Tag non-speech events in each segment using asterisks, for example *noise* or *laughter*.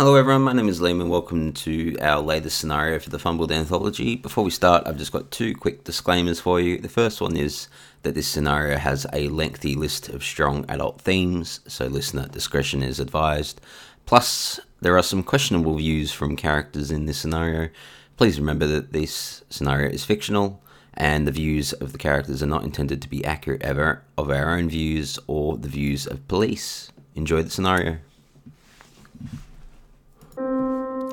Hello, everyone. My name is Liam, and welcome to our latest scenario for the Fumbled Anthology. Before we start, I've just got two quick disclaimers for you. The first one is that this scenario has a lengthy list of strong adult themes, so listener discretion is advised. Plus, there are some questionable views from characters in this scenario. Please remember that this scenario is fictional, and the views of the characters are not intended to be accurate ever of our own views or the views of police. Enjoy the scenario.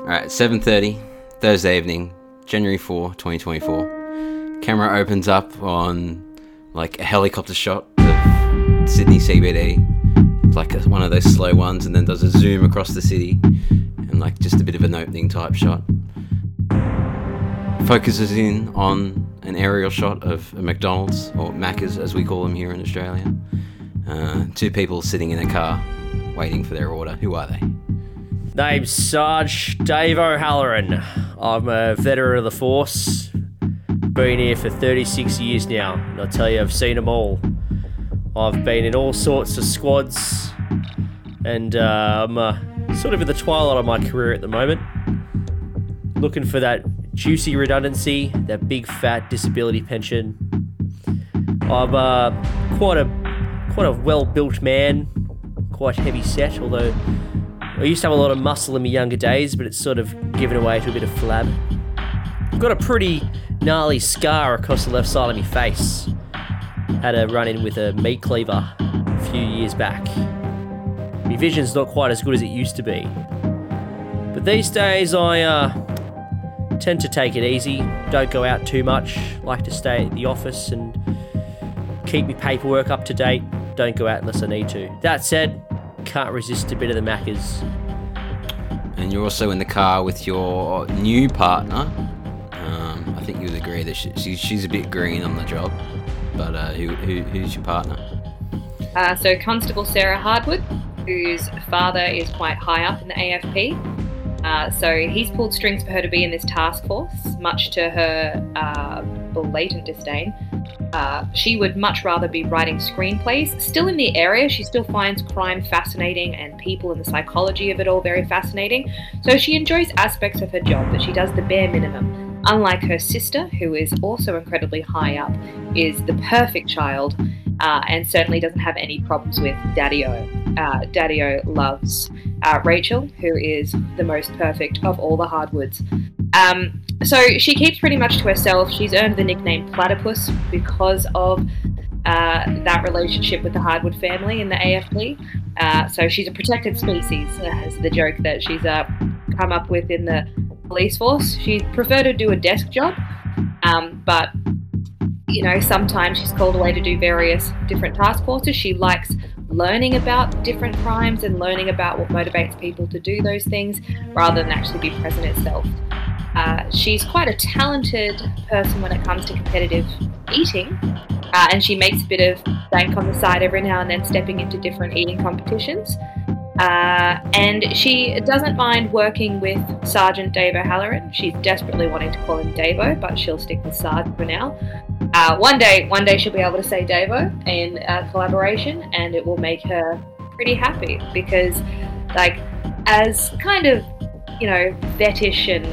All right, 7:30 Thursday evening, January 4, 2024. Camera opens up on like a helicopter shot of Sydney CBD, like a, one of those slow ones, and then does a zoom across the city, and like just a bit of an opening type shot. Focuses in on an aerial shot of a McDonald's or Macca's as we call them here in Australia. Uh, two people sitting in a car, waiting for their order. Who are they? Name's Sarge Dave O'Halloran. I'm a veteran of the force. Been here for 36 years now, and I tell you, I've seen them all. I've been in all sorts of squads, and uh, I'm uh, sort of in the twilight of my career at the moment. Looking for that juicy redundancy, that big fat disability pension. I'm uh, quite a quite a well-built man, quite heavy set, although I used to have a lot of muscle in my younger days, but it's sort of given away to a bit of flab. I've got a pretty gnarly scar across the left side of my face. Had a run in with a meat cleaver a few years back. My vision's not quite as good as it used to be. But these days I uh, tend to take it easy, don't go out too much, like to stay at the office and keep my paperwork up to date, don't go out unless I need to. That said, can't resist a bit of the Maccas. And you're also in the car with your new partner. Um, I think you would agree that she, she's a bit green on the job. But uh, who, who, who's your partner? Uh, so Constable Sarah Hardwood, whose father is quite high up in the AFP. Uh, so he's pulled strings for her to be in this task force, much to her uh, blatant disdain. Uh, she would much rather be writing screenplays. Still in the area, she still finds crime fascinating and people and the psychology of it all very fascinating. So she enjoys aspects of her job, but she does the bare minimum. Unlike her sister, who is also incredibly high up, is the perfect child uh, and certainly doesn't have any problems with Daddy O. Uh, Daddy O loves uh, Rachel, who is the most perfect of all the hardwoods. Um, so she keeps pretty much to herself. She's earned the nickname Platypus because of uh, that relationship with the Hardwood family in the AFP. Uh, so she's a protected species, as the joke that she's uh, come up with in the police force. She'd prefer to do a desk job, um, but you know, sometimes she's called away to do various different task forces. She likes learning about different crimes and learning about what motivates people to do those things rather than actually be present itself. Uh, she's quite a talented person when it comes to competitive eating, uh, and she makes a bit of bank on the side every now and then, stepping into different eating competitions. Uh, and she doesn't mind working with Sergeant Dave O'Halloran. She's desperately wanting to call him Davo, but she'll stick with Sarge for now. Uh, one day, one day she'll be able to say Davo in collaboration, and it will make her pretty happy because, like, as kind of you know vetish and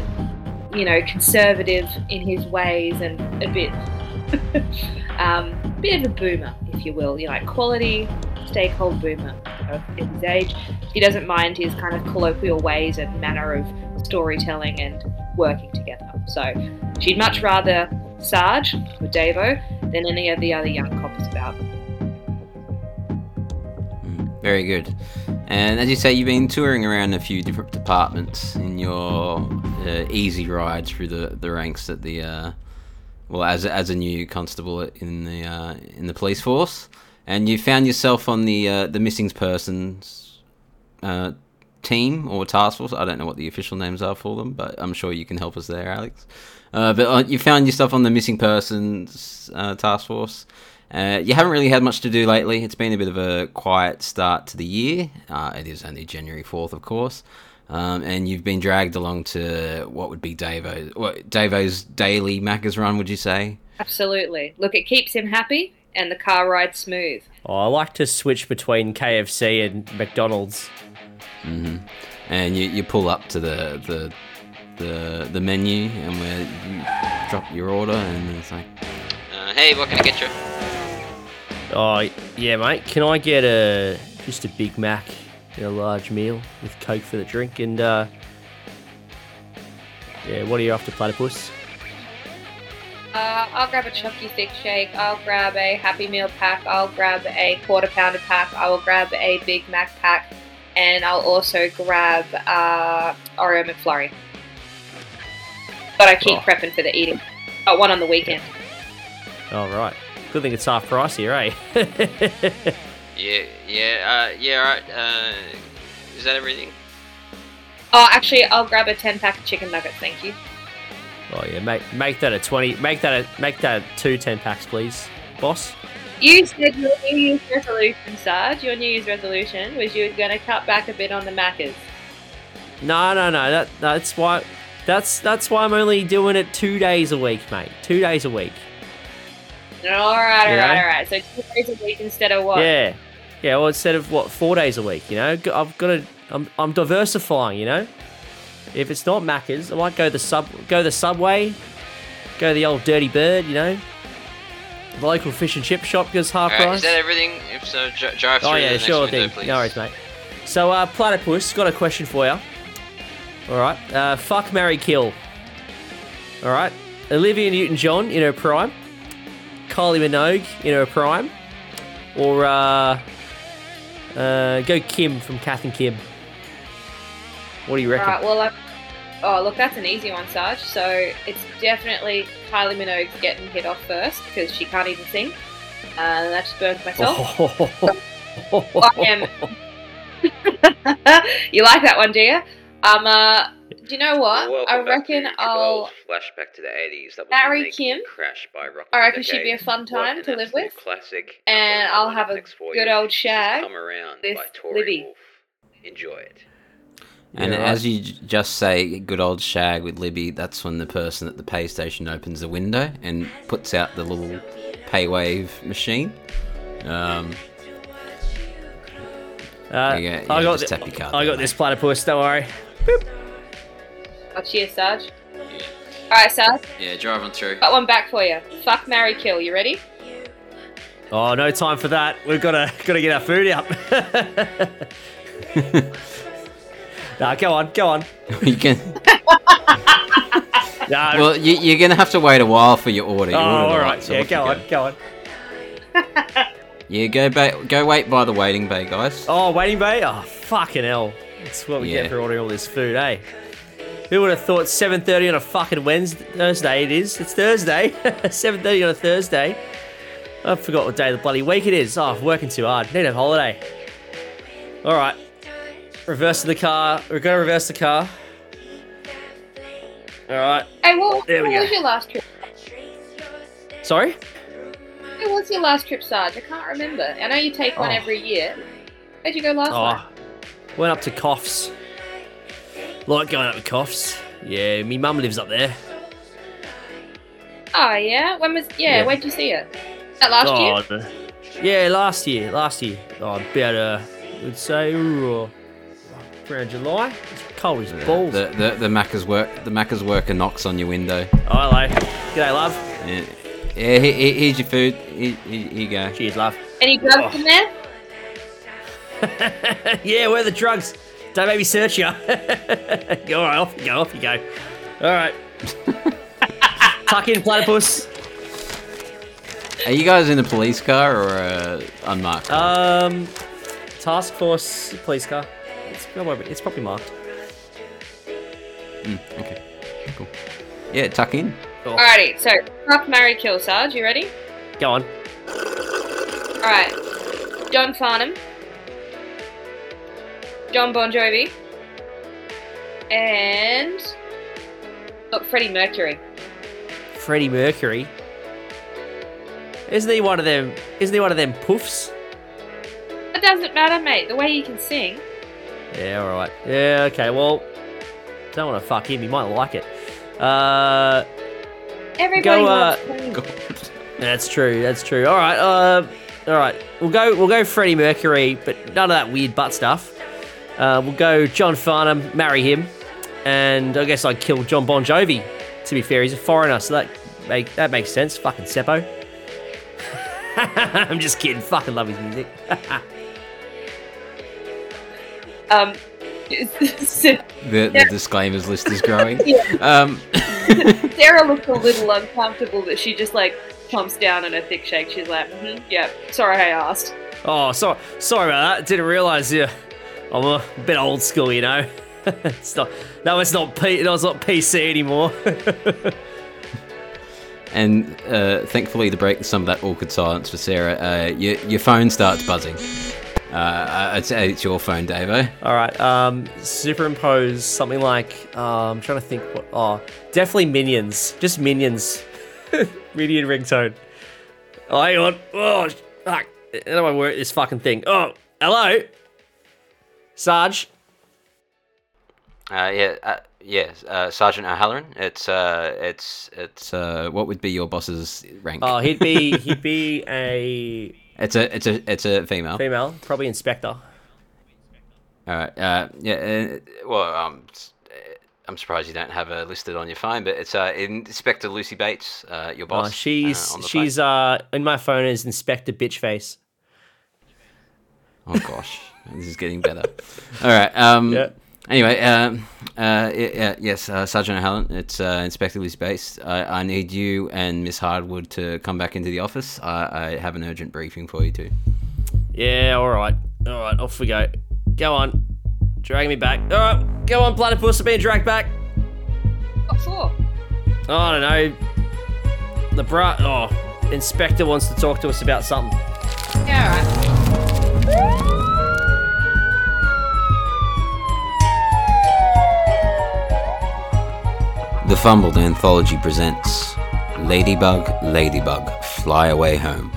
you know, conservative in his ways and a bit, *laughs* um, bit of a boomer, if you will. You know, quality, stay cold boomer of his age. He doesn't mind his kind of colloquial ways and manner of storytelling and working together. So she'd much rather Sarge or Davo than any of the other young coppers about. Mm, very good. And as you say, you've been touring around a few different departments in your uh, easy ride through the, the ranks at the uh, well as as a new constable in the uh, in the police force, and you found yourself on the uh, the missing persons uh, team or task force. I don't know what the official names are for them, but I'm sure you can help us there, Alex. Uh, but you found yourself on the missing persons task force. Uh, you haven't really had much to do lately. It's been a bit of a quiet start to the year. Uh, it is only January 4th, of course. Um, and you've been dragged along to what would be Davo's, what, Davo's daily Macca's run, would you say? Absolutely. Look, it keeps him happy and the car rides smooth. Oh, I like to switch between KFC and McDonald's. hmm And you, you pull up to the the the the menu and where you drop your order, and it's like, uh, hey, what can I get you? Oh yeah, mate. Can I get a just a Big Mac and a large meal with Coke for the drink and uh, yeah, what are you after, platypus? Uh, I'll grab a chunky thick shake. I'll grab a Happy Meal pack. I'll grab a quarter pounder pack. I will grab a Big Mac pack, and I'll also grab uh, Oreo McFlurry. But I keep Oh. prepping for the eating. Got one on the weekend. All right. Good thing it's half price here, eh? *laughs* Yeah, yeah, uh, yeah. Right. Uh, is that everything? Oh, actually, I'll grab a ten pack of chicken nuggets. Thank you. Oh yeah, make make that a twenty. Make that a make that a two ten packs, please, boss. You said your New Year's resolution, Sarge. Your New Year's resolution was you were going to cut back a bit on the Maccas. No, no, no. That that's why. That's that's why I'm only doing it two days a week, mate. Two days a week. All right, all right, all right. So two days a week instead of what? Yeah, yeah. Well, instead of what four days a week, you know, I've got to. I'm I'm diversifying, you know. If it's not Macca's, I might go the sub go the subway, go the old Dirty Bird, you know. The local fish and chip shop goes half price. is that everything? If so, dri- drive through Oh yeah, the sure window, thing. please. No worries, mate. So, uh, platypus, got a question for you. All right, uh, fuck, marry, kill. All right, Olivia Newton-John in her prime, Kylie Minogue in her prime, or uh, uh, go Kim from Kath and Kim. What do you reckon? right. Well, I, oh look, that's an easy one, Sarge. So it's definitely Kylie Minogue's getting hit off first because she can't even sing. Uh, and that just burns myself. I am. *laughs* you like that one, do you? Um. Uh, do you know what? I reckon I'll. flashback to the 80s. That was marry Make Kim. Crash by Rock I of reckon she'd be a fun time to live with. Classic. And I've got I'll have a good old This shag Come around with by Torii Libby. Wolf. Enjoy it. Yeah, And right. as you j- just say, good old shag with Libby, that's when the person at the pay station opens the window and puts out the little pay wave machine. Um, Uh, you go. I got just thi- tap your card I there, got this platypus. Don't worry. Boop. Oh, cheers, Sarge. Yeah. All right, Sarge. Yeah, drive on through. Got one back for you. Fuck, marry, kill. You ready? Oh, no time for that. We've got to got to get our food out. *laughs* *laughs* nah, go on, go on. *laughs* you can. Nah, Well, you, you're gonna have to wait a while for your order. oh, all right. so Yeah, go you on, go on. Yeah, go ba- go wait by the waiting bay, guys. Oh, waiting bay. Oh, fucking hell. That's what we Yeah. get for ordering all this food, eh? Who would have thought 7:30 on a fucking Wednesday? Thursday it is. It's Thursday. *laughs* 7:30 on a Thursday. I forgot what day of the bloody week it is. Oh, I'm working too hard. Need a holiday. All right. Reversing the car. We're gonna reverse the car. All right. Hey, what, There we what go. was your last trip? Sorry. Where was your last trip, Sarge? I can't remember. I know you take one Oh. every year. Where'd you go last oh. time? Oh, went up to Coffs. Like going up to Coffs. Yeah, me mum lives up there. Oh, yeah? When was. Yeah, Yeah. where'd you see it? That last year? Oh, the- Yeah, last year. Last year. Oh, I would say ooh, around July. It's cold as balls. The the the Macca's work the Macca's worker knocks on your window. Oh, hello. G'day, love. Yeah, yeah he- he- here's your food. Here, here, here you go. Cheers, love. Any drugs Oh. in there? *laughs* yeah, where are the drugs? Don't make me search you. *laughs* go all right, off you go, off you go. All right. *laughs* Tuck in, platypus. Are you guys in a police car or a unmarked? car? Um, task force police car. It's, it's probably marked. Mm, okay, cool. Yeah, tuck in. Oh, Alrighty, so fuck, marry, kill, Sarge. You ready? Go on. Alright. John Farnham. John Bon Jovi. And. Look, Freddie Mercury. Freddie Mercury. Isn't he one of them? Isn't he one of them poofs? It doesn't matter, mate. The way you can sing. Yeah, all right. Yeah, okay. Well, don't want to fuck him. He might like it. Uh, Everybody Go, uh, loves that's true. That's true. All right. Uh, all right. We'll go. We'll go Freddie Mercury, but none of that weird butt stuff. Uh, we'll go John Farnham, marry him, and I guess I'd kill John Bon Jovi. To be fair, he's a foreigner, so that make that makes sense. Fucking Seppo. *laughs* I'm just kidding. Fucking love his music. *laughs* Um, *laughs* The, the disclaimers list is *laughs* growing. Yeah. Um, *laughs* Sarah looks a little uncomfortable, but she just like chomps down in a thick shake. She's like, mm "Yeah, sorry I asked." oh, sorry, sorry about that. Didn't realise you. I'm a bit old school, you know. it's not. No, it's not P. No, it's not PC anymore. and uh, thankfully, to break some of that awkward silence for Sarah, uh, your, your phone starts buzzing. Uh, I'd it's your phone, Davo. All right. Um, superimpose something like. Uh, I'm trying to think what. Oh, definitely minions. Just minions. *laughs* Minion ringtone. Oh, hang on. Oh, fuck. How do I work this fucking thing? Oh, hello, Sarge. Uh, yeah, uh, yeah, uh, Sergeant O'Halloran. It's uh, it's it's uh, what would be your boss's rank? Oh, he'd be *laughs* he'd be a it's a it's a it's a female. female, probably inspector. All right. Uh, yeah. Uh, well, um, uh, I'm surprised you don't have her listed on your phone, but it's uh, Inspector Lucy Bates, uh, your boss. Oh, she's uh, she's uh in my phone is Inspector Bitchface. Oh gosh, *laughs* this is getting better. All right. Um. *laughs* Yeah. Anyway, uh, yeah, yeah, yes, uh, Sergeant O'Halloran, it's uh, Inspector Lucy Bates. I, I need you and Miss Hardwood to come back into the office. I, I have an urgent briefing for you too. Yeah, all right, all right, off we go. Go on, drag me back. All right, go on, platypus, I'm being dragged back. What for? Oh, I don't know. The bra. Oh, Inspector wants to talk to us about something. Yeah, all right. The Fumbled Anthology presents Ladybug, Ladybug, Fly Away Home.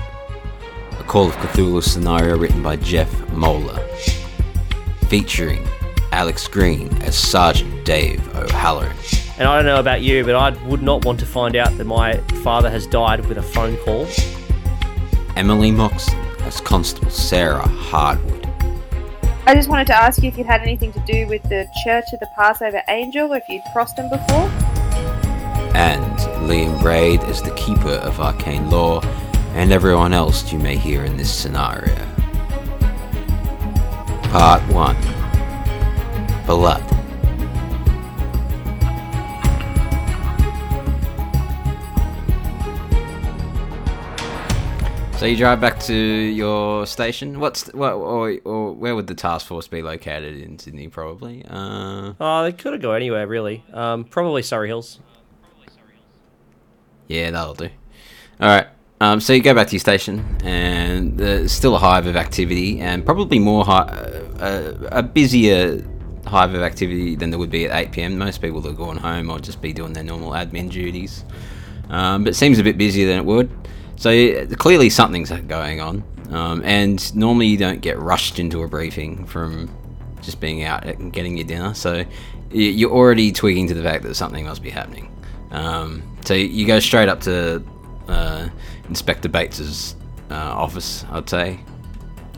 A Call of Cthulhu scenario written by Jeff Moeller. Featuring Alex Green as Sergeant Dave O'Halloran. And I don't know about you, but I would not want to find out that my father has died with a phone call. Emily Moxon as Constable Sarah Hardwood. I just wanted to ask you if you'd had anything to do with the Church of the Passover Angel, if you'd crossed them before. And Liam Braid as the Keeper of Arcane Law, and everyone else you may hear in this scenario. Part 1 Blood. So you drive back to your station. What's the, what, or, or where would the task force be located in Sydney? Probably. Uh, Oh, they could go anywhere really. Um, probably Surry Hills. Yeah, that'll do. All right. Um, so you go back to your station, and there's still a hive of activity, and probably more hi- uh, a busier hive of activity than there would be at 8 p.m. Most people that are going home or just be doing their normal admin duties, um, but it seems a bit busier than it would. So clearly something's going on, um, and normally you don't get rushed into a briefing from just being out and getting your dinner. So you're already tweaking to the fact that something must be happening. Um, so you go straight up to uh, Inspector Bates's uh, office. I'd say.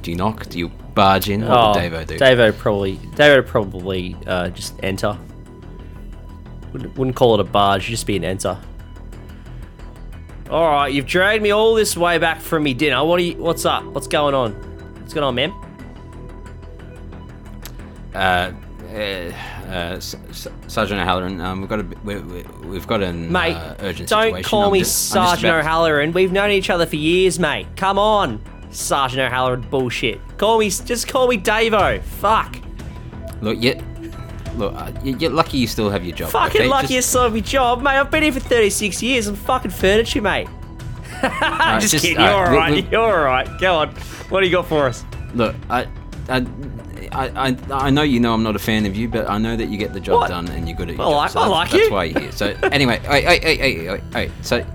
Do you knock? Do you barge in? What oh, did Davo do? Davo probably. Davo would probably uh, just enter. Wouldn't, wouldn't call it a barge. Just be an enter. All right, you've dragged me all this way back from me dinner. What are you? What's up? What's going on? What's going on, man? uh, uh, uh, Sergeant O'Halloran, um, we've got a we, we, we've got an Mate, uh, urgent don't situation. call I'm me just- Sergeant about- O'Halloran. We've known each other for years, mate. Come on, Sergeant O'Halloran bullshit. Call me, just call me Davo. Fuck. Look, you, look, uh, you- you're lucky you still have your job. Fucking okay? lucky you still have your job, mate. I've been here for 36 years. I'm fucking furniture, mate. *laughs* I'm just, just- kidding. You're alright. we- You're alright. Go on. What do you got for us? Look, I, I, I, I, I know you know I'm not a fan of you, but I know that you get the job What? done and you're good at your I job. like- so I that's, like that's why you're here. So *laughs* anyway, wait, wait, wait, wait, wait, wait. So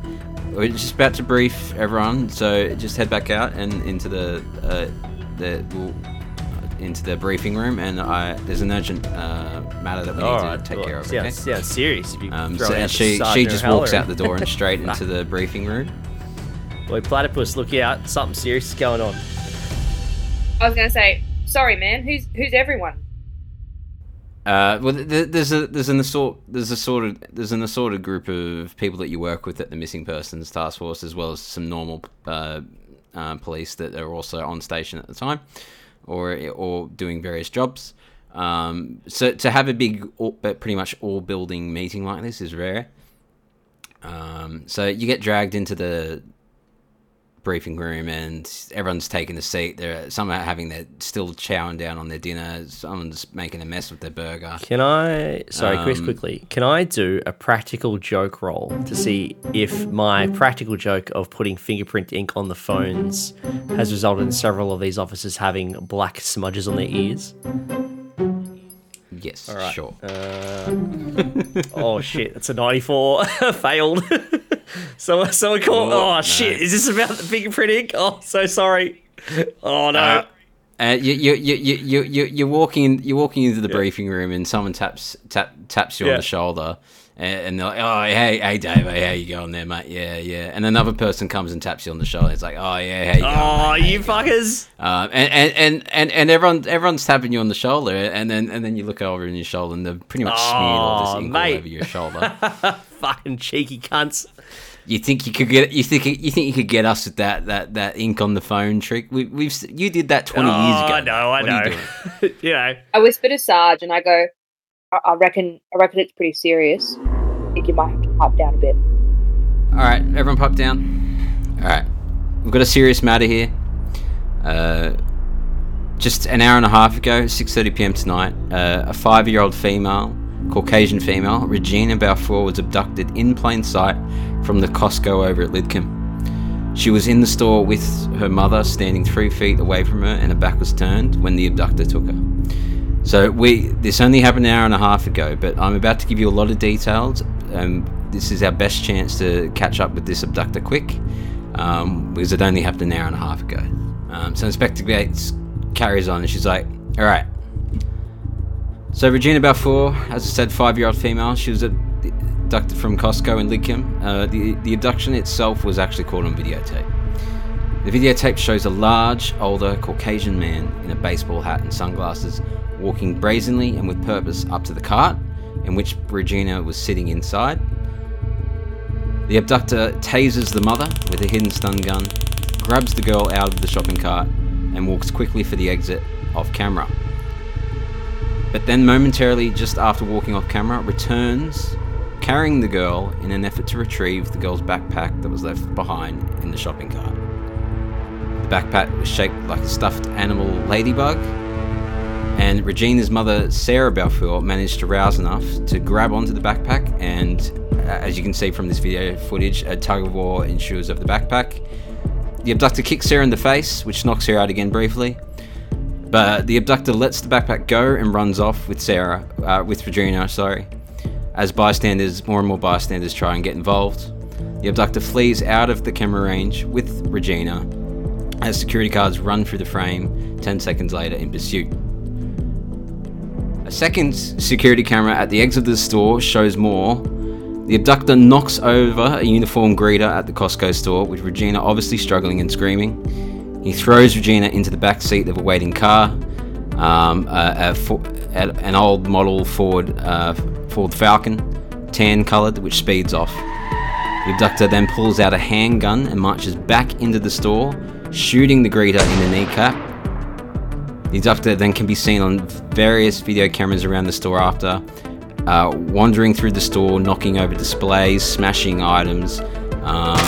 we're just about to brief everyone. So just head back out and into the, uh, the, well, into the briefing room, and I there's an urgent uh, matter that we need Alright. to take well, care of. sounds, Okay. sounds serious if you Um, throw so, it out and to she she Sergeant just walks O'Halloran. out the door and straight *laughs* into the briefing room. Boy, platypus, look out. Something serious is going on. I was gonna say, sorry, man. Who's who's everyone? Uh, well, th- there's a there's an assault there's a sort of there's an assorted group of people that you work with at the missing persons task force, as well as some normal uh, uh, police that are also on station at the time, or or doing various jobs. Um, so to have a big, but pretty much all building meeting like this is rare. Um, so you get dragged into the briefing room and everyone's taking a seat. They're some are having their still chowing down on their dinner. Someone's making a mess with their burger. Can I, sorry, Chris, Um, quickly, can I do a practical joke roll to see if my practical joke of putting fingerprint ink on the phones has resulted in several of these officers having black smudges on their ears? Yes, right. sure. Uh, *laughs* oh shit, it's a 94. *laughs* Failed. *laughs* someone, someone called. Oh, Oh, no. shit, is this about the fingerprint ink? Oh, so sorry. Oh no. Uh, uh, you, you, you, you, you, you- you're walking you're walking into the briefing room and someone taps tap, taps you Yeah. on the shoulder and, and they're like, oh hey hey Dave, hey, how you going there, mate? Yeah yeah. And another person comes and taps you on the shoulder. It's like, oh yeah, how you going? oh, mate? you fuckers. Um, and, and, and, and, and everyone everyone's tapping you on the shoulder, and then and then you look over in your shoulder, and they're pretty much smeared all Oh, this ink all over your shoulder. *laughs* Fucking cheeky cunts. You think you could get you think you think you could get us with that, that, that ink on the phone trick? We, we've you did that twenty oh, years ago. I know, I What are you know. doing? *laughs* you know. I whisper to Sarge and I go, I, I reckon, I reckon it's pretty serious. I think you might have to pipe down a bit. All right, everyone, pop down. All right, we've got a serious matter here. Uh, just an hour and a half ago, 6:30 p.m. tonight, uh, a five-year-old female, Caucasian female, Regina Balfour, was abducted in plain sight from the Costco over at Lidcombe. She was in the store with her mother, standing three feet away from her, and her back was turned when the abductor took her. So we this only happened an hour and a half ago, but I'm about to give you a lot of details. Um, this is our best chance to catch up with this abductor quick, um, because it only happened an hour and a half ago. Um, so Inspector Gates carries on, and she's like, "All right." So Regina Balfour, as I said, five-year-old female. She was abducted from Costco in Lidcombe. Uh, the the abduction itself was actually caught on videotape. The videotape shows a large, older Caucasian man in a baseball hat and sunglasses walking brazenly and with purpose up to the cart in which Regina was sitting inside. The abductor tases the mother with a hidden stun gun, grabs the girl out of the shopping cart, and walks quickly for the exit off camera. But then, momentarily, just after walking off camera, returns carrying the girl in an effort to retrieve the girl's backpack that was left behind in the shopping cart. The backpack was shaped like a stuffed animal ladybug, and Regina's mother, Sarah Balfour, managed to rouse enough to grab onto the backpack. And as you can see from this video footage, a tug of war ensues of the backpack. The abductor kicks Sarah in the face, which knocks her out again briefly. But the abductor lets the backpack go and runs off with Sarah, uh, with Regina, sorry. As bystanders, more and more bystanders try and get involved. The abductor flees out of the camera range with Regina as security guards run through the frame 10 seconds later in pursuit. A second security camera at the exit of the store shows more. The abductor knocks over a uniformed greeter at the Costco store, with Regina obviously struggling and screaming. He throws Regina into the back seat of a waiting car, um, a, a, an old model Ford uh, Ford Falcon, tan coloured, which speeds off. The abductor then pulls out a handgun and marches back into the store, shooting the greeter in the kneecap. The abductor then can be seen on various video cameras around the store after, uh, wandering through the store, knocking over displays, smashing items, um,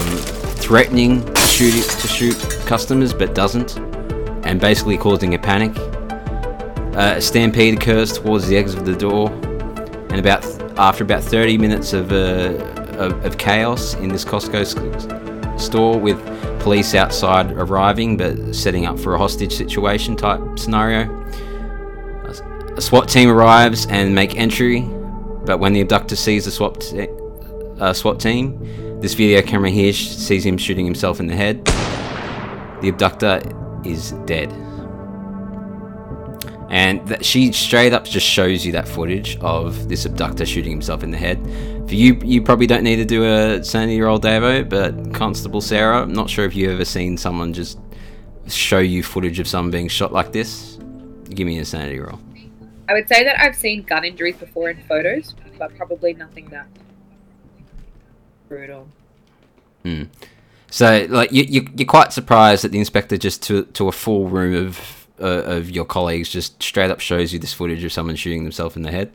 threatening to shoot customers but doesn't, and basically causing a panic. Uh, a stampede occurs towards the exit of the door, and about after about 30 minutes of, uh, of, of chaos in this Costco store, with police outside arriving but setting up for a hostage situation type scenario, a- a SWAT team arrives and make entry. But when the abductor sees the SWAT, te- uh, SWAT team, this video camera here sees him shooting himself in the head. The abductor is dead. And that she straight up just shows you that footage of this abductor shooting himself in the head. For you, you probably don't need to do a sanity roll, Davo, but Constable Sarah, I'm not sure if you've ever seen someone just show you footage of someone being shot like this. Give me a sanity roll. I would say that I've seen gun injuries before in photos, but probably nothing that brutal. Hmm. So, like, you, you, you're quite surprised that the inspector just to to a full room of uh, of your colleagues just straight up shows you this footage of someone shooting themselves in the head,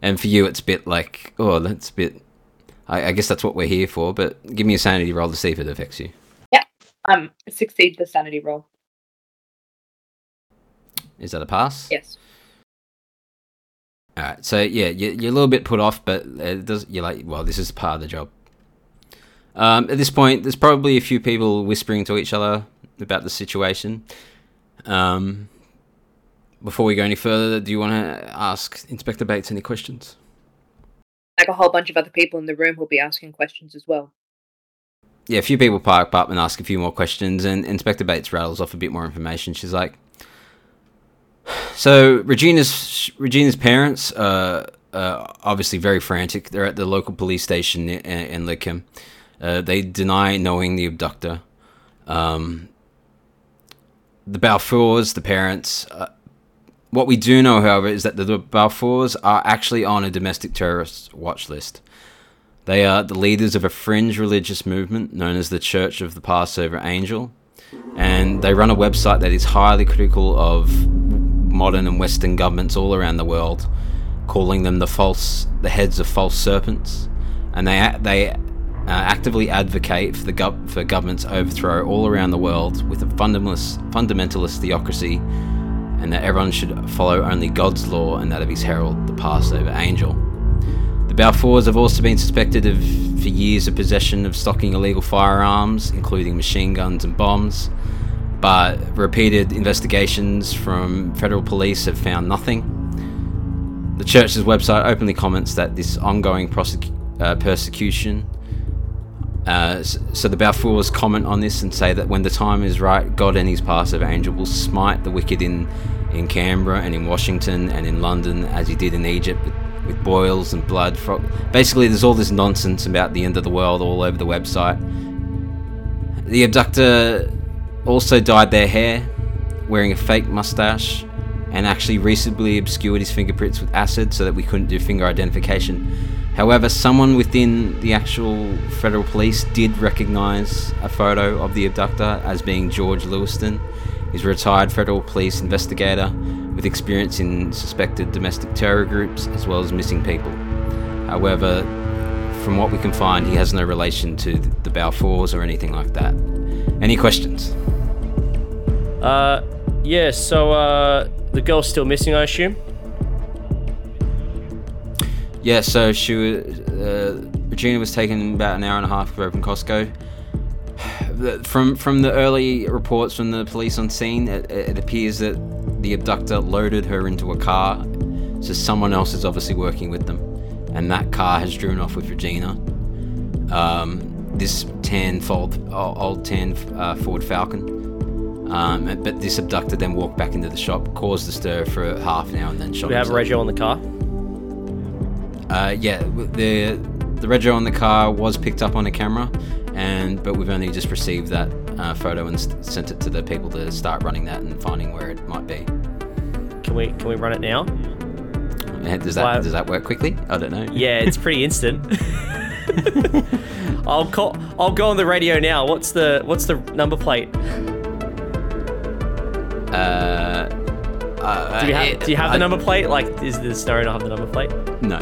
and for you it's a bit like, oh, that's a bit. I, I guess that's what we're here for. But give me a sanity roll to see if it affects you. Yeah, Um, succeed the sanity roll. Is that a pass? Yes. All right. So yeah, you, you're a little bit put off, but it does. You're like, well, this is part of the job. Um, at this point, there's probably a few people whispering to each other about the situation. Um, before we go any further, do you want to ask Inspector Bates any questions? Like a whole bunch of other people in the room will be asking questions as well. Yeah, a few people park up and ask a few more questions, and Inspector Bates rattles off a bit more information. She's like, "So Regina's Regina's parents are uh, obviously very frantic. They're at the local police station in, in Lidcombe. Uh, they deny knowing the abductor. Um, the Balfours, the parents. Uh, what we do know, however, is that the Balfours are actually on a domestic terrorist watch list. They are the leaders of a fringe religious movement known as the Church of the Passover Angel, and they run a website that is highly critical of modern and Western governments all around the world, calling them the false, the heads of false serpents, and they they uh, actively advocate for the gov- for government's overthrow all around the world with a fundamentalist fundamentalist theocracy, and that everyone should follow only God's law and that of His herald, the Passover Angel. The Balfours have also been suspected of, for years, of possession of stocking illegal firearms, including machine guns and bombs. But repeated investigations from federal police have found nothing. The church's website openly comments that this ongoing prosec- uh, persecution. Uh, so the Balfours comment on this and say that when the time is right, God and His Passover angel will smite the wicked in in Canberra and in Washington and in London, as He did in Egypt with with boils and blood. Basically, there's all this nonsense about the end of the world all over the website. The abductor also dyed their hair, wearing a fake mustache, and actually recently obscured his fingerprints with acid so that we couldn't do finger identification. However, someone within the actual federal police did recognize a photo of the abductor as being George Lewiston. He's a retired federal police investigator with experience in suspected domestic terror groups as well as missing people. However, from what we can find, he has no relation to the Balfours or anything like that. Any questions? Uh, yeah. So uh, the girl's still missing, I assume. Yeah, so she was, uh, Regina was taken about an hour and a half from Costco. *sighs* From from the early reports from the police on scene, it, it appears that the abductor loaded her into a car. So someone else is obviously working with them, and that car has driven off with Regina. Um, this tan fold, old, tan uh, Ford Falcon. Um, but this abductor then walked back into the shop, caused a stir for half an hour, and then shot. We have himself. Rego on the car. Uh, yeah, the the rego on the car was picked up on a camera, and but we've only just received that uh, photo and s- sent it to the people to start running that and finding where it might be. Can we can we run it now? Uh, Does that does that work quickly? I don't know. Yeah, it's pretty instant. *laughs* I'll call. I'll go on the radio now. What's the What's the number plate? Uh, uh, Do you have Do you have I- the number plate? Like, is the story not have the number plate? No.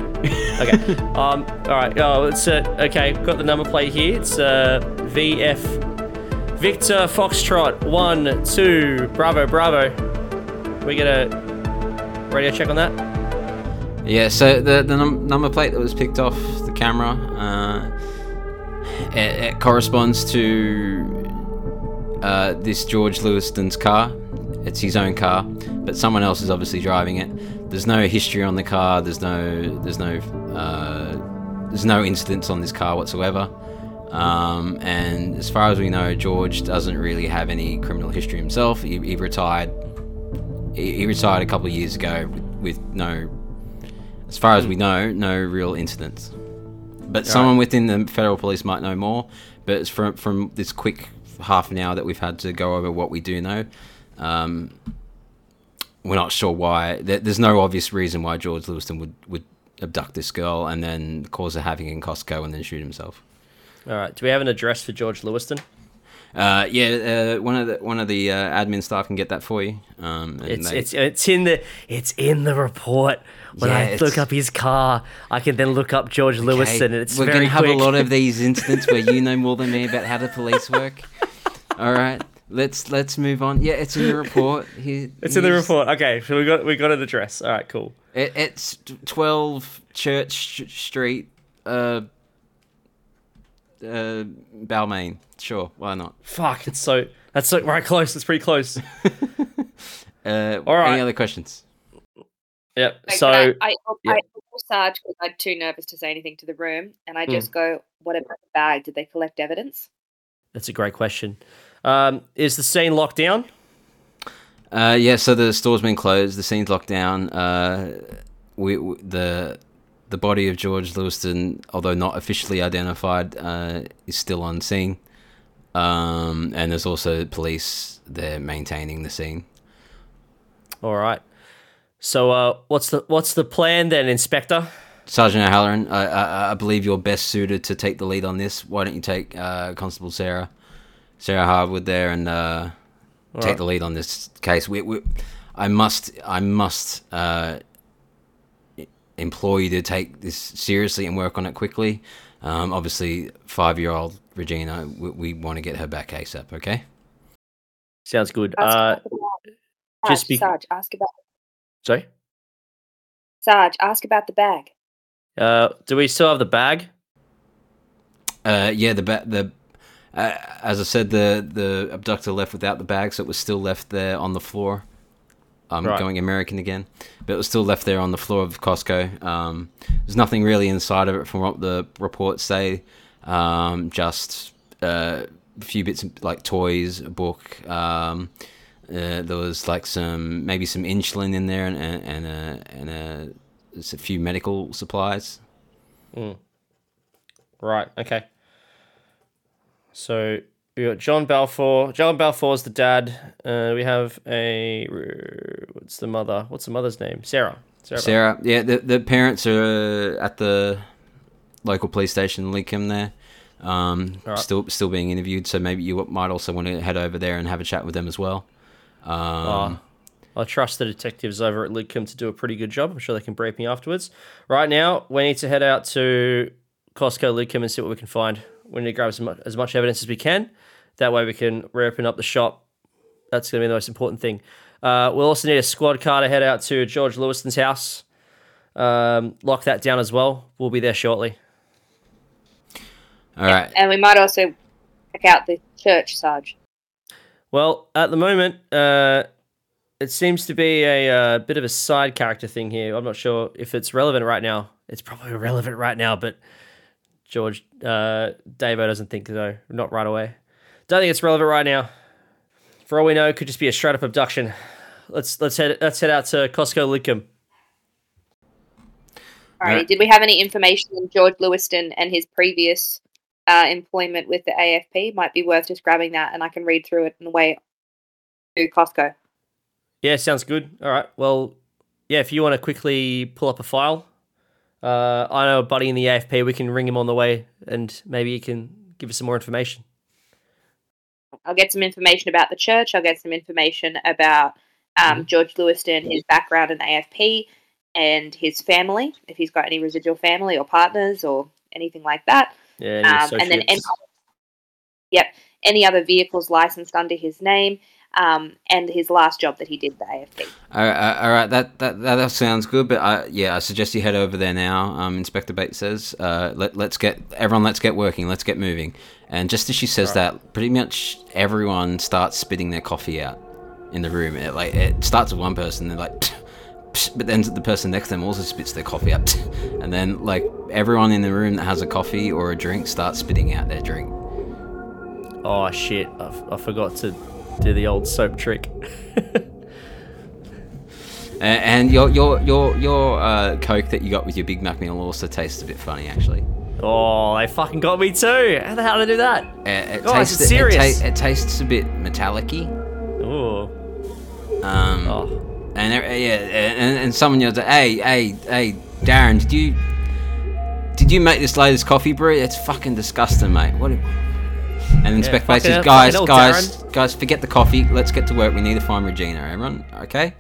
Okay. *laughs* um. All right. Oh, it's uh, okay. Got the number plate here. It's uh VF Victor Foxtrot one two Bravo Bravo. We get a radio check on that. Yeah, so the the num- number plate that was picked off the camera, uh, it, it corresponds to uh, this George Lewiston's car. It's his own car, but someone else is obviously driving it. There's no history on the car. There's no there's no uh, there's no incidents on this car whatsoever. Um, and as far as we know, George doesn't really have any criminal history himself. He, he retired. He, he retired a couple of years ago with, with no as far as we know, no real incidents. But someone within the federal police might know more. But it's from from this quick half an hour that we've had to go over what we do know, um, we're not sure why. There's no obvious reason why George Lewiston would would abduct this girl and then cause a havoc in Costco and then shoot himself. All right. Do we have an address for George Lewiston? Uh, yeah, uh, one of the one of the uh, admin staff can get that for you. Um, It's they- it's it's in the it's in the report. When Yeah, I look up his car, I can then look up George Lewiston, and it's We're gonna have a lot of these *laughs* incidents where you know more than me about how the police work. *laughs* All right, let's let's move on. Yeah, it's in the report. *laughs* Here, It's in the report. Okay, so we got we got an address. All right, cool. It, it's twelve Church Street, uh, uh, Balmain. Sure, why not? Fuck, it's so that's so right close. It's pretty close. *laughs* Uh, All right. Any other questions? Yep. Like, So I, I, yeah. I, I Sarge because I'm too nervous to say anything to the room, and I Hmm. just go, "What about the bag? Did they collect evidence?" that's a great question. Um, is the scene locked down? Uh, yeah, so the store's been closed. The scene's locked down. Uh, we, we the the body of George Lewiston, although not officially identified, uh, is still on scene. Um, and there's also police there maintaining the scene. All right. So uh, what's the what's the plan then, Inspector? Sergeant O'Halloran, I, I, I believe you're best suited to take the lead on this. Why don't you take uh, Constable Sarah, Sarah Hardwood there, and uh, take right. the lead on this case? We, we, I must, I must uh, implore you to take this seriously and work on it quickly. Um, obviously, five-year-old Regina, we, we want to get her back ASAP. Okay? Sounds good. Ask Uh, about just Sarge, be- Sarge, ask about sorry. Sarge, ask about the bag. Uh, do we still have the bag? Uh, yeah, the ba- the uh, as I said, the the abductor left without the bag, so it was still left there on the floor. I'm Right. going American again, but it was still left there on the floor of Costco. Um, there's nothing really inside of it from what the reports say. Um, just uh, a few bits of, like toys, a book. Um, uh, there was like some maybe some insulin in there and and and a, and a, a few medical supplies. Right. Okay. So we got John Balfour. John Balfour's the dad. Uh, we have a what's the mother? What's the mother's name? Sarah. Sarah. Sarah, yeah, the the parents are at the local police station, Lincoln. There, um, Alright. still still being interviewed. So maybe you might also want to head over there and have a chat with them as well. Um, Oh, I trust the detectives over at Lidcombe to do a pretty good job. I'm sure they can brief me afterwards. Right now, we need to head out to Costco Lidcombe and see what we can find. We need to grab as much, as much evidence as we can. That way, we can reopen up the shop. That's going to be the most important thing. Uh, we'll also need a squad car to head out to George Lewiston's house. Um, lock that down as well. We'll be there shortly. all right, And we might also check out the church, Sarge. Well, at the moment, uh, it seems to be a uh, bit of a side character thing here. I'm not sure if it's relevant right now. It's probably relevant right now, but George uh, Davo doesn't think so. Not right away. Don't think it's relevant right now. For all we know, it could just be a straight up abduction. Let's let's head let's head out to Costco Lidcombe. Alrighty. Alright. Did we have any information on George Lewiston and his previous uh, employment with the AFP? Might be worth just grabbing that, and I can read through it on the way to Costco. Yeah, sounds good. All right. Well, yeah, if you want to quickly pull up a file, uh, I know a buddy in the AFP. We can ring him on the way, and maybe he can give us some more information. I'll get some information about the church. I'll get some information about um, George Lewiston, his background in the AFP, and his family, if he's got any residual family or partners or anything like that. Yeah, Um, and then, any, yep, any other vehicles licensed under his name, um, and his last job that he did the AFP. all right, all right. That, that that that sounds good. But I, yeah, I suggest you head over there now. Um, Inspector Bates says, uh, let let's get everyone, let's get working, let's get moving. And just as she says that, pretty much everyone starts spitting their coffee out in the room. It, like it starts with one person, they're like, "Psh," *laughs* but then the person next to them also spits their coffee out, *laughs* and then like everyone in the room that has a coffee or a drink starts spitting out their drink. Oh shit! I, f- I forgot to do the old soap trick. *laughs* And your your your your uh, coke that you got with your Big Mac meal also tastes a bit funny, actually. oh, they fucking got me too. How the hell did I do that? It, it tastes serious. It, ta- it tastes a bit metallic-y. Ooh. Um, Oh. and uh, yeah, and, and someone yells, "Hey, hey, hey, Darren, did you did you make this latest coffee brew? It's fucking disgusting, mate. What?" And then Inspector fucking says, "Guys, fucking hell, guys, guys, forget the coffee. Let's get to work. We need to find Regina. Everyone, okay?"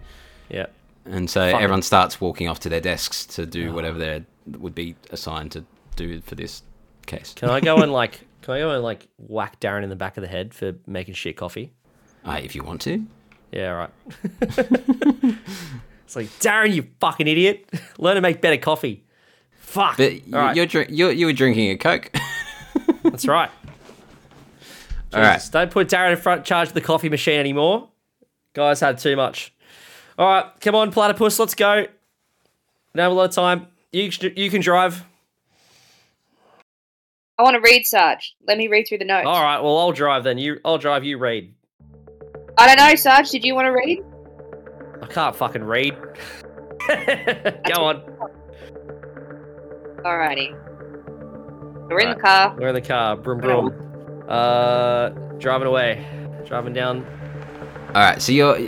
Yeah. And so Fucking- everyone starts walking off to their desks to do whatever they would be assigned to do for this case. Can I go and *laughs* like? Can I go and like whack Darren in the back of the head for making shit coffee? Uh, if you want to. Yeah, right. *laughs* it's like Darren, you fucking idiot! *laughs* Learn to make better coffee. Fuck. But All right, you're, you're you were drinking a coke. that's right. All right. Don't put Darren in front charge of the coffee machine anymore. Guys had too much. All right, come on, platypus, let's go. Don't have a lot of time. You you can drive. I want to read, Sarge. Let me read through the notes. All right, well I'll drive then. You, I'll drive. You read. I don't know, Sarge. Did you want to read? I can't fucking read. *laughs* go on. Alrighty. We're in Right. the car. We're in the car. Broom broom. Uh, driving away. Driving down. All right. So you're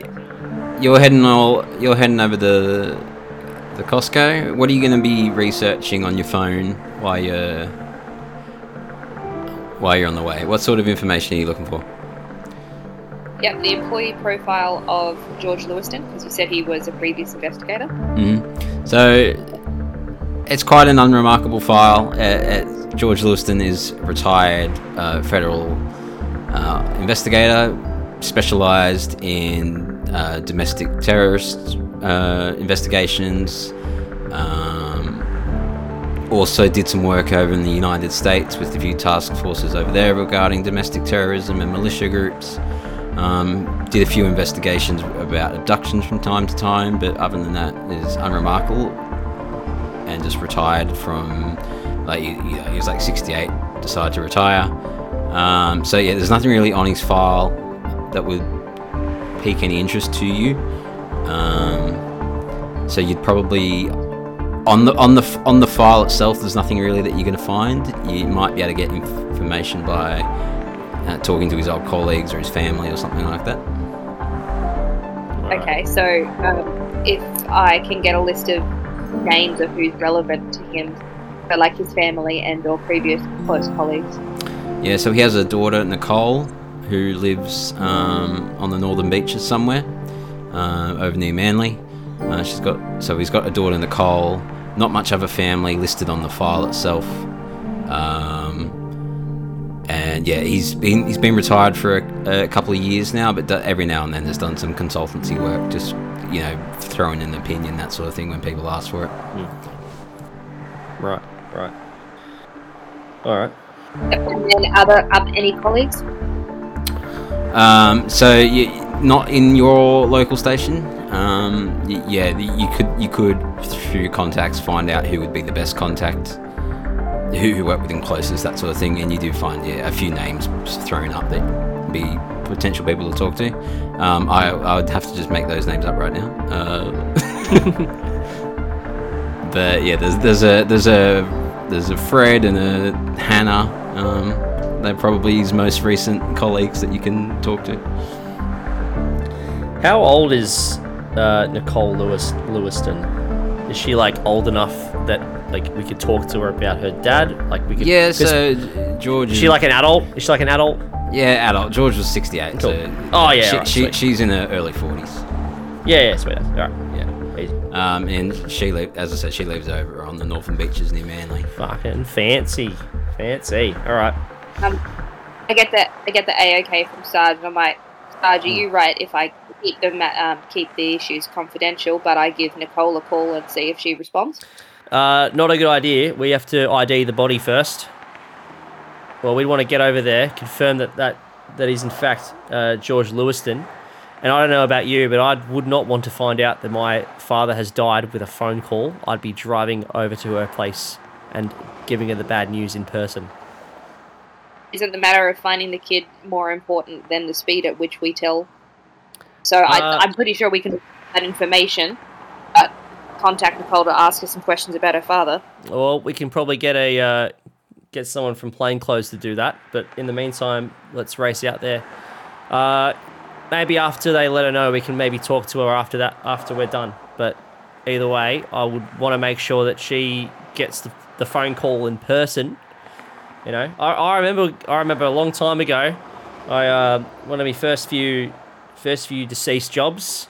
you're heading all you're heading over the the Costco. What are you going to be researching on your phone while you're while you're on the way? What sort of information are you looking for? Yep, the employee profile of George Lewiston, because you said he was a previous investigator. Mm hmm So it's quite an unremarkable file. Uh, uh, George Lewiston is a retired uh, federal uh, investigator, specialised in uh, domestic terrorist investigations. Um, also did some work over in the United States with a few task forces over there regarding domestic terrorism and militia groups. Um, did a few investigations about abductions from time to time, but other than that, is unremarkable. And just retired from, like, know, he was like 68, decided to retire. Um, so yeah, there's nothing really on his file that would pique any interest to you. Um, so you'd probably on the on the on the file itself, there's nothing really that you're going to find. You might be able to get information by uh, talking to his old colleagues or his family or something like that. Okay, so um, if I can get a list of names of who's relevant to him, so like his family and or previous close colleagues. Yeah, so he has a daughter, Nicole, who lives um, on the northern beaches somewhere uh, over near Manly. Uh, she's got so he's got a daughter, Nicole. Not much of a family listed on the file itself. Um, and yeah, he's been he's been retired for a, a couple of years now, but do, every now and then has done some consultancy work, just you know, throwing in an opinion, that sort of thing when people ask for it. Right. Right. All right. And then other, up any colleagues? Um, so you, not in your local station. Um, y- yeah, you could you could through your contacts find out who would be the best contact, who, who work with him closest, that sort of thing, and you do find yeah, a few names thrown up that be potential people to talk to. Um, I, I would have to just make those names up right now. Uh, *laughs* but yeah, there's there's a there's a there's a Fred and a Hannah. Um, they're probably his most recent colleagues that you can talk to. How old is uh, Nicole Lewis Lewiston? Is she like old enough that like we could talk to her about her dad? Like we could. Yeah. so George. is she like an adult? Is she like an adult? yeah, adult. George was 68. So Cool. Oh, yeah, she, right, she, she's in her early 40s. Yeah, yeah, sweet. All right. Yeah. Easy. Um, and she, li- as I said, she lives over on the northern beaches near Manly. Fucking fancy, fancy. All right. Um, I get the I get the AOK from Sarge. and I'm like, Sarge, are you right? If I keep them, um, keep the issues confidential, but I give Nicole a call and see if she responds. Uh, not a good idea. We have to ID the body first. Well, we want to get over there, confirm that that, that is in fact uh, George Lewiston. And I don't know about you, but I would not want to find out that my father has died with a phone call. I'd be driving over to her place and giving her the bad news in person. Isn't the matter of finding the kid more important than the speed at which we tell? So Uh, I, I'm pretty sure we can get that information, contact Nicole to ask her some questions about her father. Well, we can probably get a uh, get someone from plainclothes to do that. But in the meantime, let's race out there. Uh, maybe after they let her know, we can maybe talk to her after that, after we're done. But either way, I would want to make sure that she gets the, the phone call in person. You know, I, I remember I remember a long time ago, I uh, one of my first few first few deceased jobs.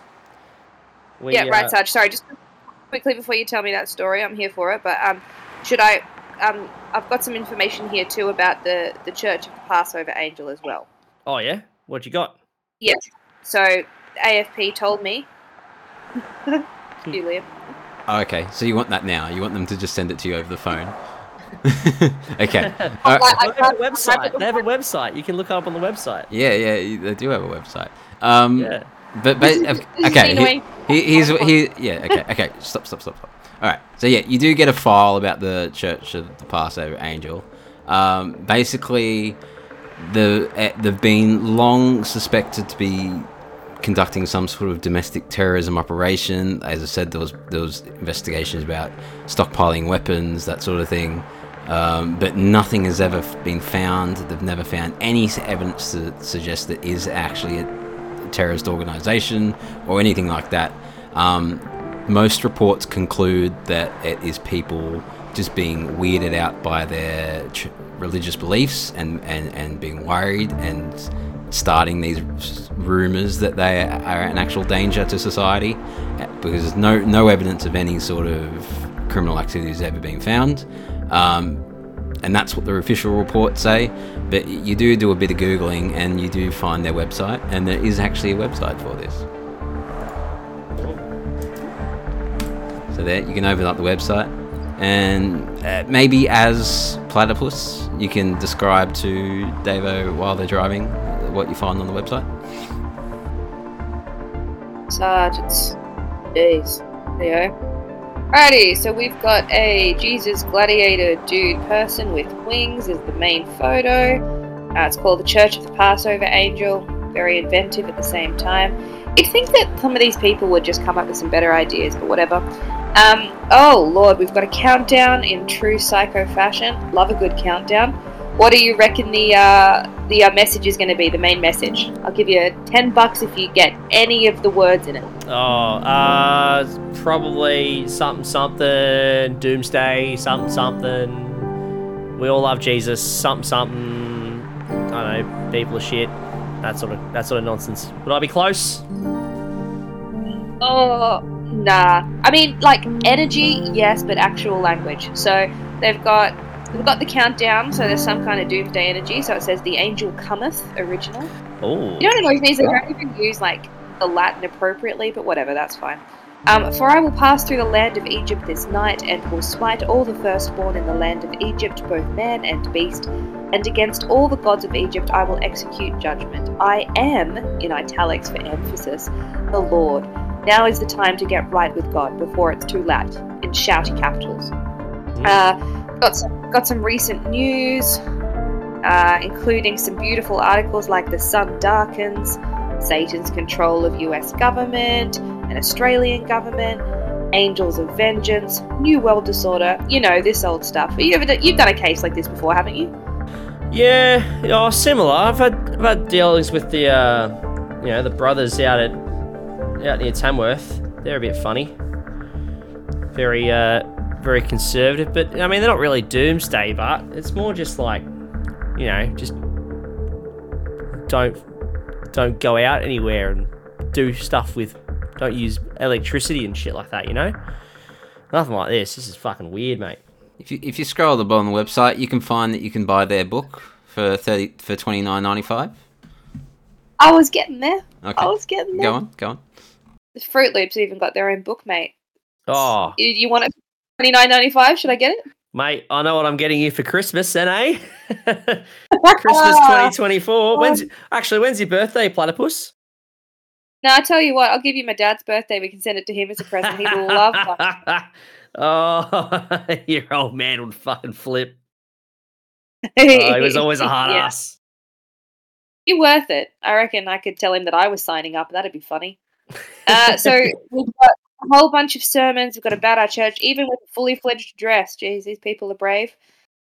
We, yeah, right, uh, Sarge. Sorry, just quickly before you tell me that story, I'm here for it. But um, should I? Um, I've got some information here too about the the Church of the Passover Angel as well. Oh yeah, what you got? Yes. So AFP told me. *laughs* you, Liam. Oh, okay, so you want that now? You want them to just send it to you over the phone? *laughs* okay. I- *laughs* They have a website. They have a website. You can look up on the website. yeah, yeah, they do have a website. Um, Yeah. But, but *laughs* okay, this is okay, the annoying- he, he, he's he, yeah, okay, okay, stop, stop, stop, stop. All right, so yeah, you do get a file about the Church of the Passover Angel. Um, basically, the eh, they've been long suspected to be conducting some sort of domestic terrorism operation. As I said, there was there was investigations about stockpiling weapons, that sort of thing. Um, but nothing has ever been found. They've never found any evidence to suggest that is actually a terrorist organization or anything like that. Um, most reports conclude that it is people just being weirded out by their ch- religious beliefs and, and, and being worried and starting these rumors that they are an actual danger to society uh, because there's no, no evidence of any sort of criminal activity has ever been found. Um, and that's what the official reports say. But you do do a bit of googling, and you do find their website, and there is actually a website for this. So there, you can open up the website, and uh, maybe as platypus, you can describe to Davo while they're driving what you find on the website. Sarge, it's jeez, Leo. Alrighty, so we've got a Jesus gladiator dude person with wings as the main photo. Uh, it's called the Church of the Passover Angel. Very inventive at the same time. You'd think that some of these people would just come up with some better ideas, but whatever. Um, oh lord, we've got a countdown in true psycho fashion. Love a good countdown. What do you reckon the uh, the uh, message is going to be? The main message. I'll give you ten bucks if you get any of the words in it. Oh, uh, probably something, something, doomsday, something, something. We all love Jesus, something, something. I don't know, people are shit. That sort of, that sort of nonsense. Would I be close? Oh, nah. I mean, like energy, yes, but actual language. So they've got they've got the countdown. So there's some kind of doomsday energy. So it says the angel cometh original. Oh, You know what annoys me is they don't even use like the Latin appropriately, but whatever, that's fine. Um, for I will pass through the land of Egypt this night, and will smite all the firstborn in the land of Egypt, both man and beast, and against all the gods of Egypt I will execute judgment. I am, in italics for emphasis, the Lord. Now is the time to get right with God before it's too late, in shouty capitals. Uh, got some got some recent news, uh, including some beautiful articles like "The Sun Darkens," Satan's control of U.S. government and Australian government, Angels of Vengeance, New World Disorder. You know this old stuff. You ever, you've done a case like this before, haven't you? Yeah, oh, similar. I've had I've had dealings with the uh, you know the brothers out at out near Tamworth. They're a bit funny. Very uh, very conservative, but I mean they're not really doomsday, but it's more just like you know just don't don't go out anywhere and do stuff with don't use electricity and shit like that. You know, nothing like this. This is fucking weird, mate. If you if you scroll at the bottom of the website, you can find that you can buy their book for thirty for twenty nine ninety five. I was getting there. Okay, I was getting there. go on, go on. The Fruit Loops even got their own book, mate. Oh, You, you want it? Twenty nine ninety five? Should I get it? Mate, I know what I'm getting you for Christmas, then, eh? *laughs* Christmas *laughs* 2024. When's actually when's your birthday, platypus? No, I tell you what, I'll give you my dad's birthday. We can send it to him as a present. He will love that. *laughs* oh, your old man would fucking flip. Oh, he was always a hard Yeah. ass. Be worth it. I reckon I could tell him that I was signing up. That'd be funny. Uh, so we've got a whole bunch of sermons. We've got about our church, even with a fully fledged dress. Jeez, these people are brave.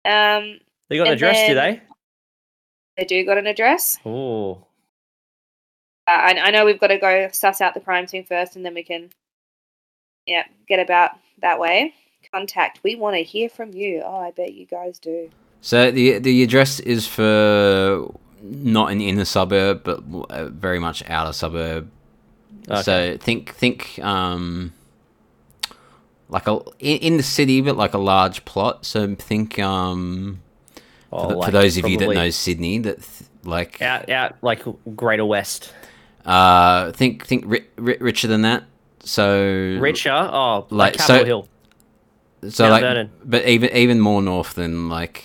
Um, They got an And address, do they? they do got an address. Oh, I, I know we've got to go suss out the crime scene first, and then we can, yeah, get about that way. Contact. We want to hear from you. Oh, I bet you guys do. So the the address is for not an inner suburb, but uh, very much outer suburb. Okay. So think think um like a in, the city, but like a large plot. So think um Oh, for, the- for those of you that know Sydney, that th- like out, out like Greater West. uh think think ri- ri- richer than that. So Richer, oh, like, Like, Capitol so- Hill. so Mount like Vernon. but even even more north than like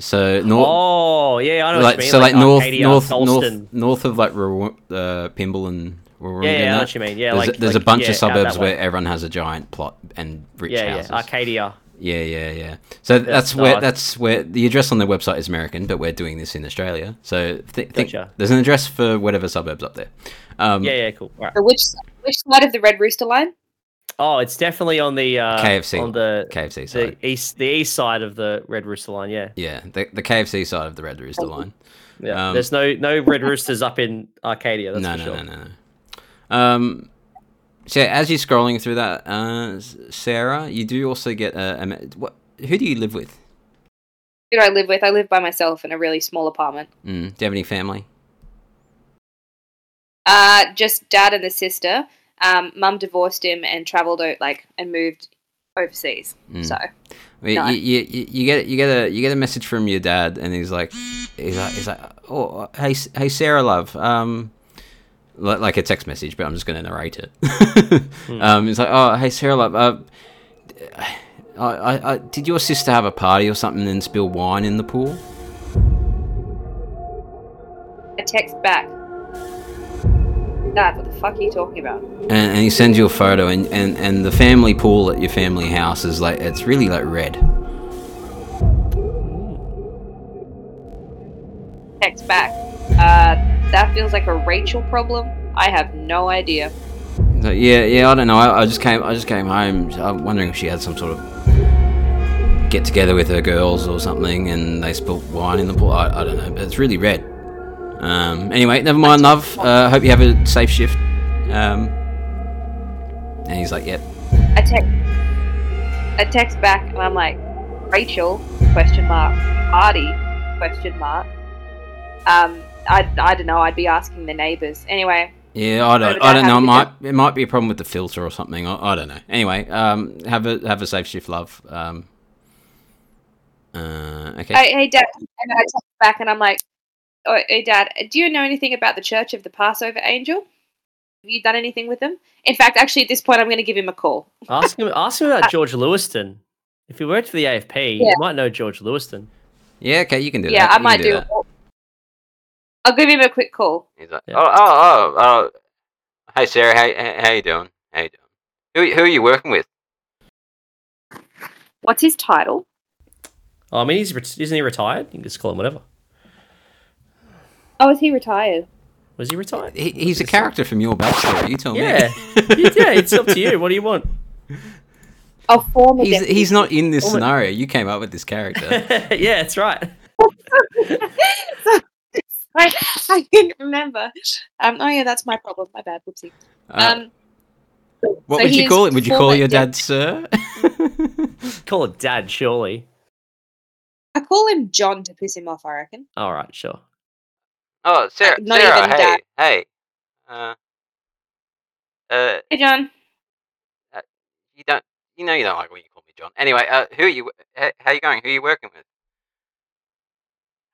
so north Oh, yeah, I know like so like, north Arcadia, north north north of like uh, Pymble and Warringah Yeah, yeah, I know what you mean. Yeah, there's, like a, there's like, a bunch yeah, of suburbs where everyone has a giant plot and rich Yeah, houses. yeah, Arcadia. Yeah, yeah, yeah. So that's no, where I- that's where the address on their website is American, but we're doing this in Australia. So th- think Gotcha. there's an address for whatever suburbs up there. Um, Yeah, yeah, cool. All right. So which which side of the Red Rooster line? Oh, it's definitely on the uh, KFC. on the KFC side. the east the east side of the Red Rooster line. Yeah, Yeah, the, the KFC side of the Red Rooster line. yeah. Um, There's no no Red Roosters up in Arcadia. That's no, for no, sure. no, no, no. Um, so as you're scrolling through that, uh, Sarah, you do also get a, a what? Who do you live with? Who do I live with? I live by myself in a really small apartment. Mm, do you have any family? Uh, just dad and the sister. Um, mum divorced him and travelled o- like and moved overseas. Mm. So Well, No. You, you, you, you get you get a you get a message from your dad, and he's like, he's like, he's like, oh, hey, hey, Sarah, love, um, like a text message, but I'm just gonna narrate it. *laughs* um, he's like, oh, hey, Sarah, love, uh, I, I, I, did your sister have a party or something and spill wine in the pool? I text back. Dad, what the fuck are you talking about? And, and he sends you a photo, and, and, and the family pool at your family house is like, it's really like red. Text back. That feels like a Rachel problem. I have no idea. Yeah, yeah, I don't know. I, I just came, I just came home. I'm wondering if she had some sort of get together with her girls or something, and they spilt wine in the pool. I, I don't know, but it's really red. Um, anyway, never mind, love. Uh, hope you have a safe shift. Um, and he's like, yep. I text. I text back and I'm like, Rachel? Question mark. Party? Question mark. Um, I, I don't know. I'd be asking the neighbours. Anyway, Yeah, I don't, I don't know. It might, it might be a problem with the filter or something. I, I don't know. Anyway, um, have a have a safe shift, love. Um, uh, okay. hey, hey, Dad. And I text back and I'm like, oh, hey, Dad, do you know anything about the Church of the Passover Angel? Have you done anything with them? In fact, actually, at this point, I'm going to give him a call. Ask him ask him about *laughs* George Lewiston. If he worked for the AFP, Yeah. you might know George Lewiston. yeah, okay, you can do yeah, that. Yeah, I You might do. that. I'll give him a quick call. He's like, Yeah. oh, oh, oh, oh. Hey, Sarah, how, how, how you doing? How you doing? Who, who are you working with? What's his title? Oh, I mean, he's ret- isn't he retired? You can just call him whatever. Oh, is he retired? Was he retired? He, he's a character from your backstory. You tell Yeah. me. yeah, *laughs* it's up to you. What do you want? Oh, former. he's, deputy he's not in this scenario. You came up with this character. *laughs* yeah, that's right. *laughs* *laughs* I, I didn't remember. Um, oh yeah, that's my problem. My bad. Whoopsie. Uh, Um, what so would you call it? Would you call your dep- dad sir? *laughs* Call it dad, surely. I call him John to piss him off. I reckon. All right, sure. oh, Sarah, Not Sarah, even hey, dad. hey. Uh, uh, Hey, John. you don't, you know, you don't like when you call me John. Anyway, uh, who are you? How, how you going? Who are you working with?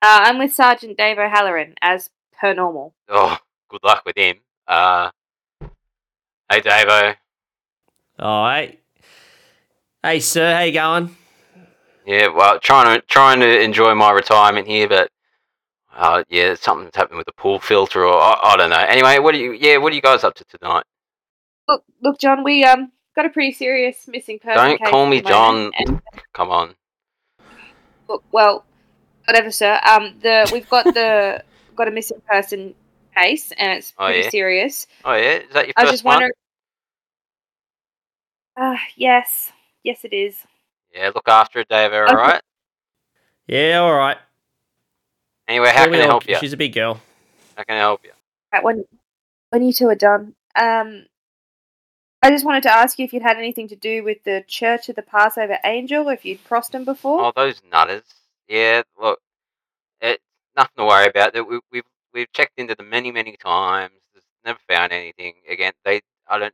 Uh, I'm with Sergeant Dave O'Halloran as per normal. Oh, good luck with him. Uh, hey, Davo. All right. Hey, sir, how you going? Yeah, well, trying to trying to enjoy my retirement here, but uh, yeah, something's happened with the pool filter, or I, I don't know. Anyway, what are you? Yeah, what are you guys up to tonight? Look, look, John. We um got a pretty serious missing person. Don't case call me John. and- Come on. look, well, whatever, sir. Um, the we've got the *laughs* got a missing person case, and it's Oh, pretty yeah? serious. Oh yeah, is that your I was first just one? wondering. Uh, yes, yes, it is. Yeah, look after it, Dave. All Okay. right. Yeah, all right. Anyway, how Yeah, can I help you? She's a big girl. How can I help you? Right, when when you two are done, um, I just wanted to ask you if you'd had anything to do with the Church of the Passover Angel, if you'd crossed them before. Oh, those nutters. Yeah, look, it's nothing to worry about. We, we've we've checked into them many many times. Never found anything. Again, they I don't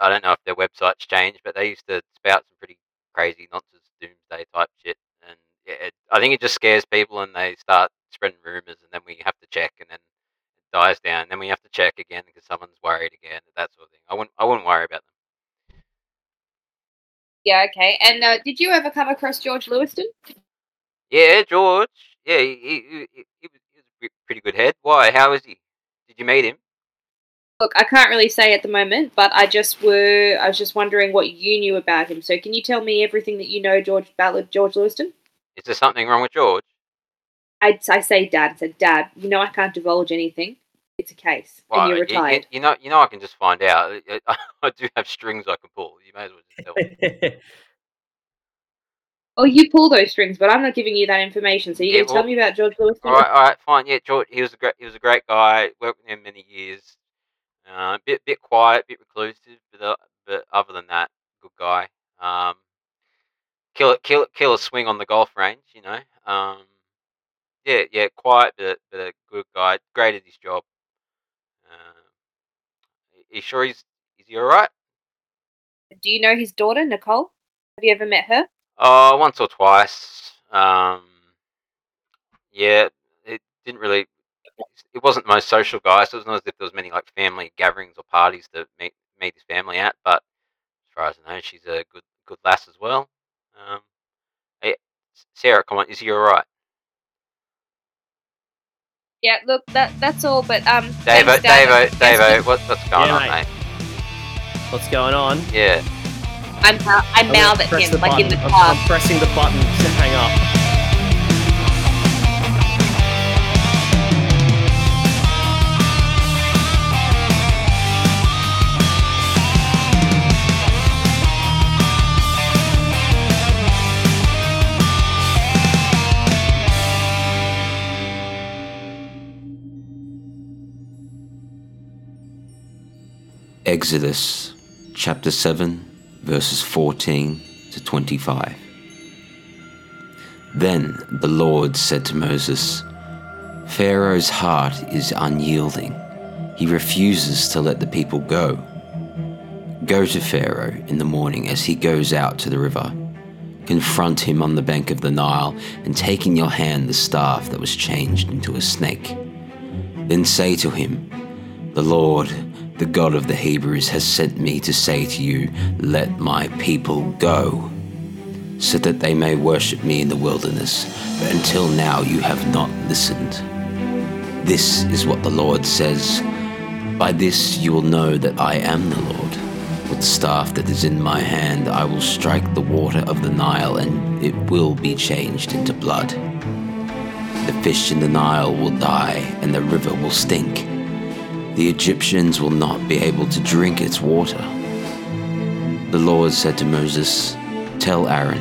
I don't know if their website's changed, but they used to spout some pretty crazy nonsense doomsday type shit. And yeah, it, I think it just scares people, and they start spreading rumors, and then we have to check, and then it dies down. And then we have to check again because someone's worried again, that sort of thing. I wouldn't I wouldn't worry about them. Yeah, okay. And uh, did you ever come across George Lewiston? Yeah, George. Yeah, he, he, he, he was, he was a pretty good head. Why? How is he? Did you meet him? Look, I can't really say at the moment, but I just were I was just wondering what you knew about him. So can you tell me everything that you know George about George Lewiston? Is there something wrong with George? I I say Dad, I said Dad. You know I can't divulge anything. It's a case, Well, and you're retired. You, know, you know, I can just find out. *laughs* I, I do have strings I can pull. You may as well just tell me. *laughs* Oh, you pull those strings, but I'm not giving you that information. So you Yeah, gonna tell me about George Lewiston? all right, all right, fine. Yeah, George. He was a great. He was a great guy. Worked with him many years. Uh, bit bit quiet, bit reclusive, but uh, but other than that, good guy. Um, kill it, kill kill a swing on the golf range. You know. Um, yeah, yeah, quiet, but but a good guy. Great at his job. Uh, you sure he's is he all right? Do you know his daughter, Nicole? Have you ever met her? Oh, once or twice. Um, yeah, it didn't really. It wasn't the most social guy, so it was not as if there was many like family gatherings or parties to meet meet his family at. But as far as I know, she's a good good lass as well. Um, hey, Sarah, come on, is he all right? Yeah, look, that that's all. But um, Davo, thanks, Dad. Davo, Davo, what, what's going Yeah, on, mate. mate? What's going on? Yeah, I'm I I'm gonna at him the like in the car. I'm, I'm pressing the button to hang up. Exodus chapter 7, verses 14 to 25. Then the Lord said to Moses, Pharaoh's heart is unyielding. He refuses to let the people go. Go to Pharaoh in the morning as he goes out to the river. Confront him on the bank of the Nile, and take in your hand the staff that was changed into a snake. Then say to him, The Lord, the God of the Hebrews, has sent me to say to you, Let my people go, so that they may worship me in the wilderness. But until now you have not listened. This is what the Lord says By this you will know that I am the Lord. With the staff that is in my hand, I will strike the water of the Nile, and it will be changed into blood. The fish in the Nile will die, and the river will stink. The Egyptians will not be able to drink its water. The Lord said to Moses, Tell Aaron,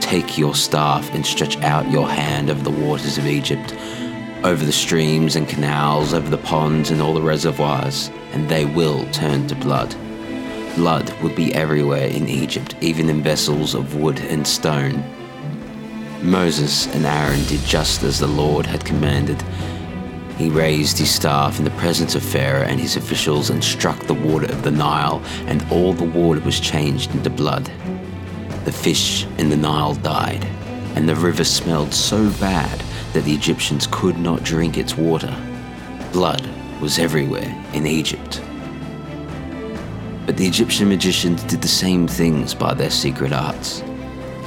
take your staff and stretch out your hand over the waters of Egypt, over the streams and canals, over the ponds and all the reservoirs, and they will turn to blood. Blood would be everywhere in Egypt, even in vessels of wood and stone. Moses and Aaron did just as the Lord had commanded. He raised his staff in the presence of Pharaoh and his officials and struck the water of the Nile, and all the water was changed into blood. The fish in the Nile died, and the river smelled so bad that the Egyptians could not drink its water. Blood was everywhere in Egypt. But the Egyptian magicians did the same things by their secret arts,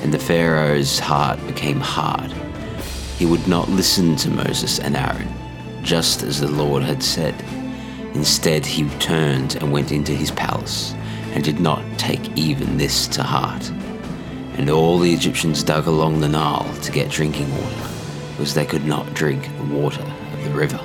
and the Pharaoh's heart became hard. He would not listen to Moses and Aaron, just as the Lord had said. Instead, he turned and went into his palace, and did not take even this to heart. And all the Egyptians dug along the Nile to get drinking water, because they could not drink the water of the river.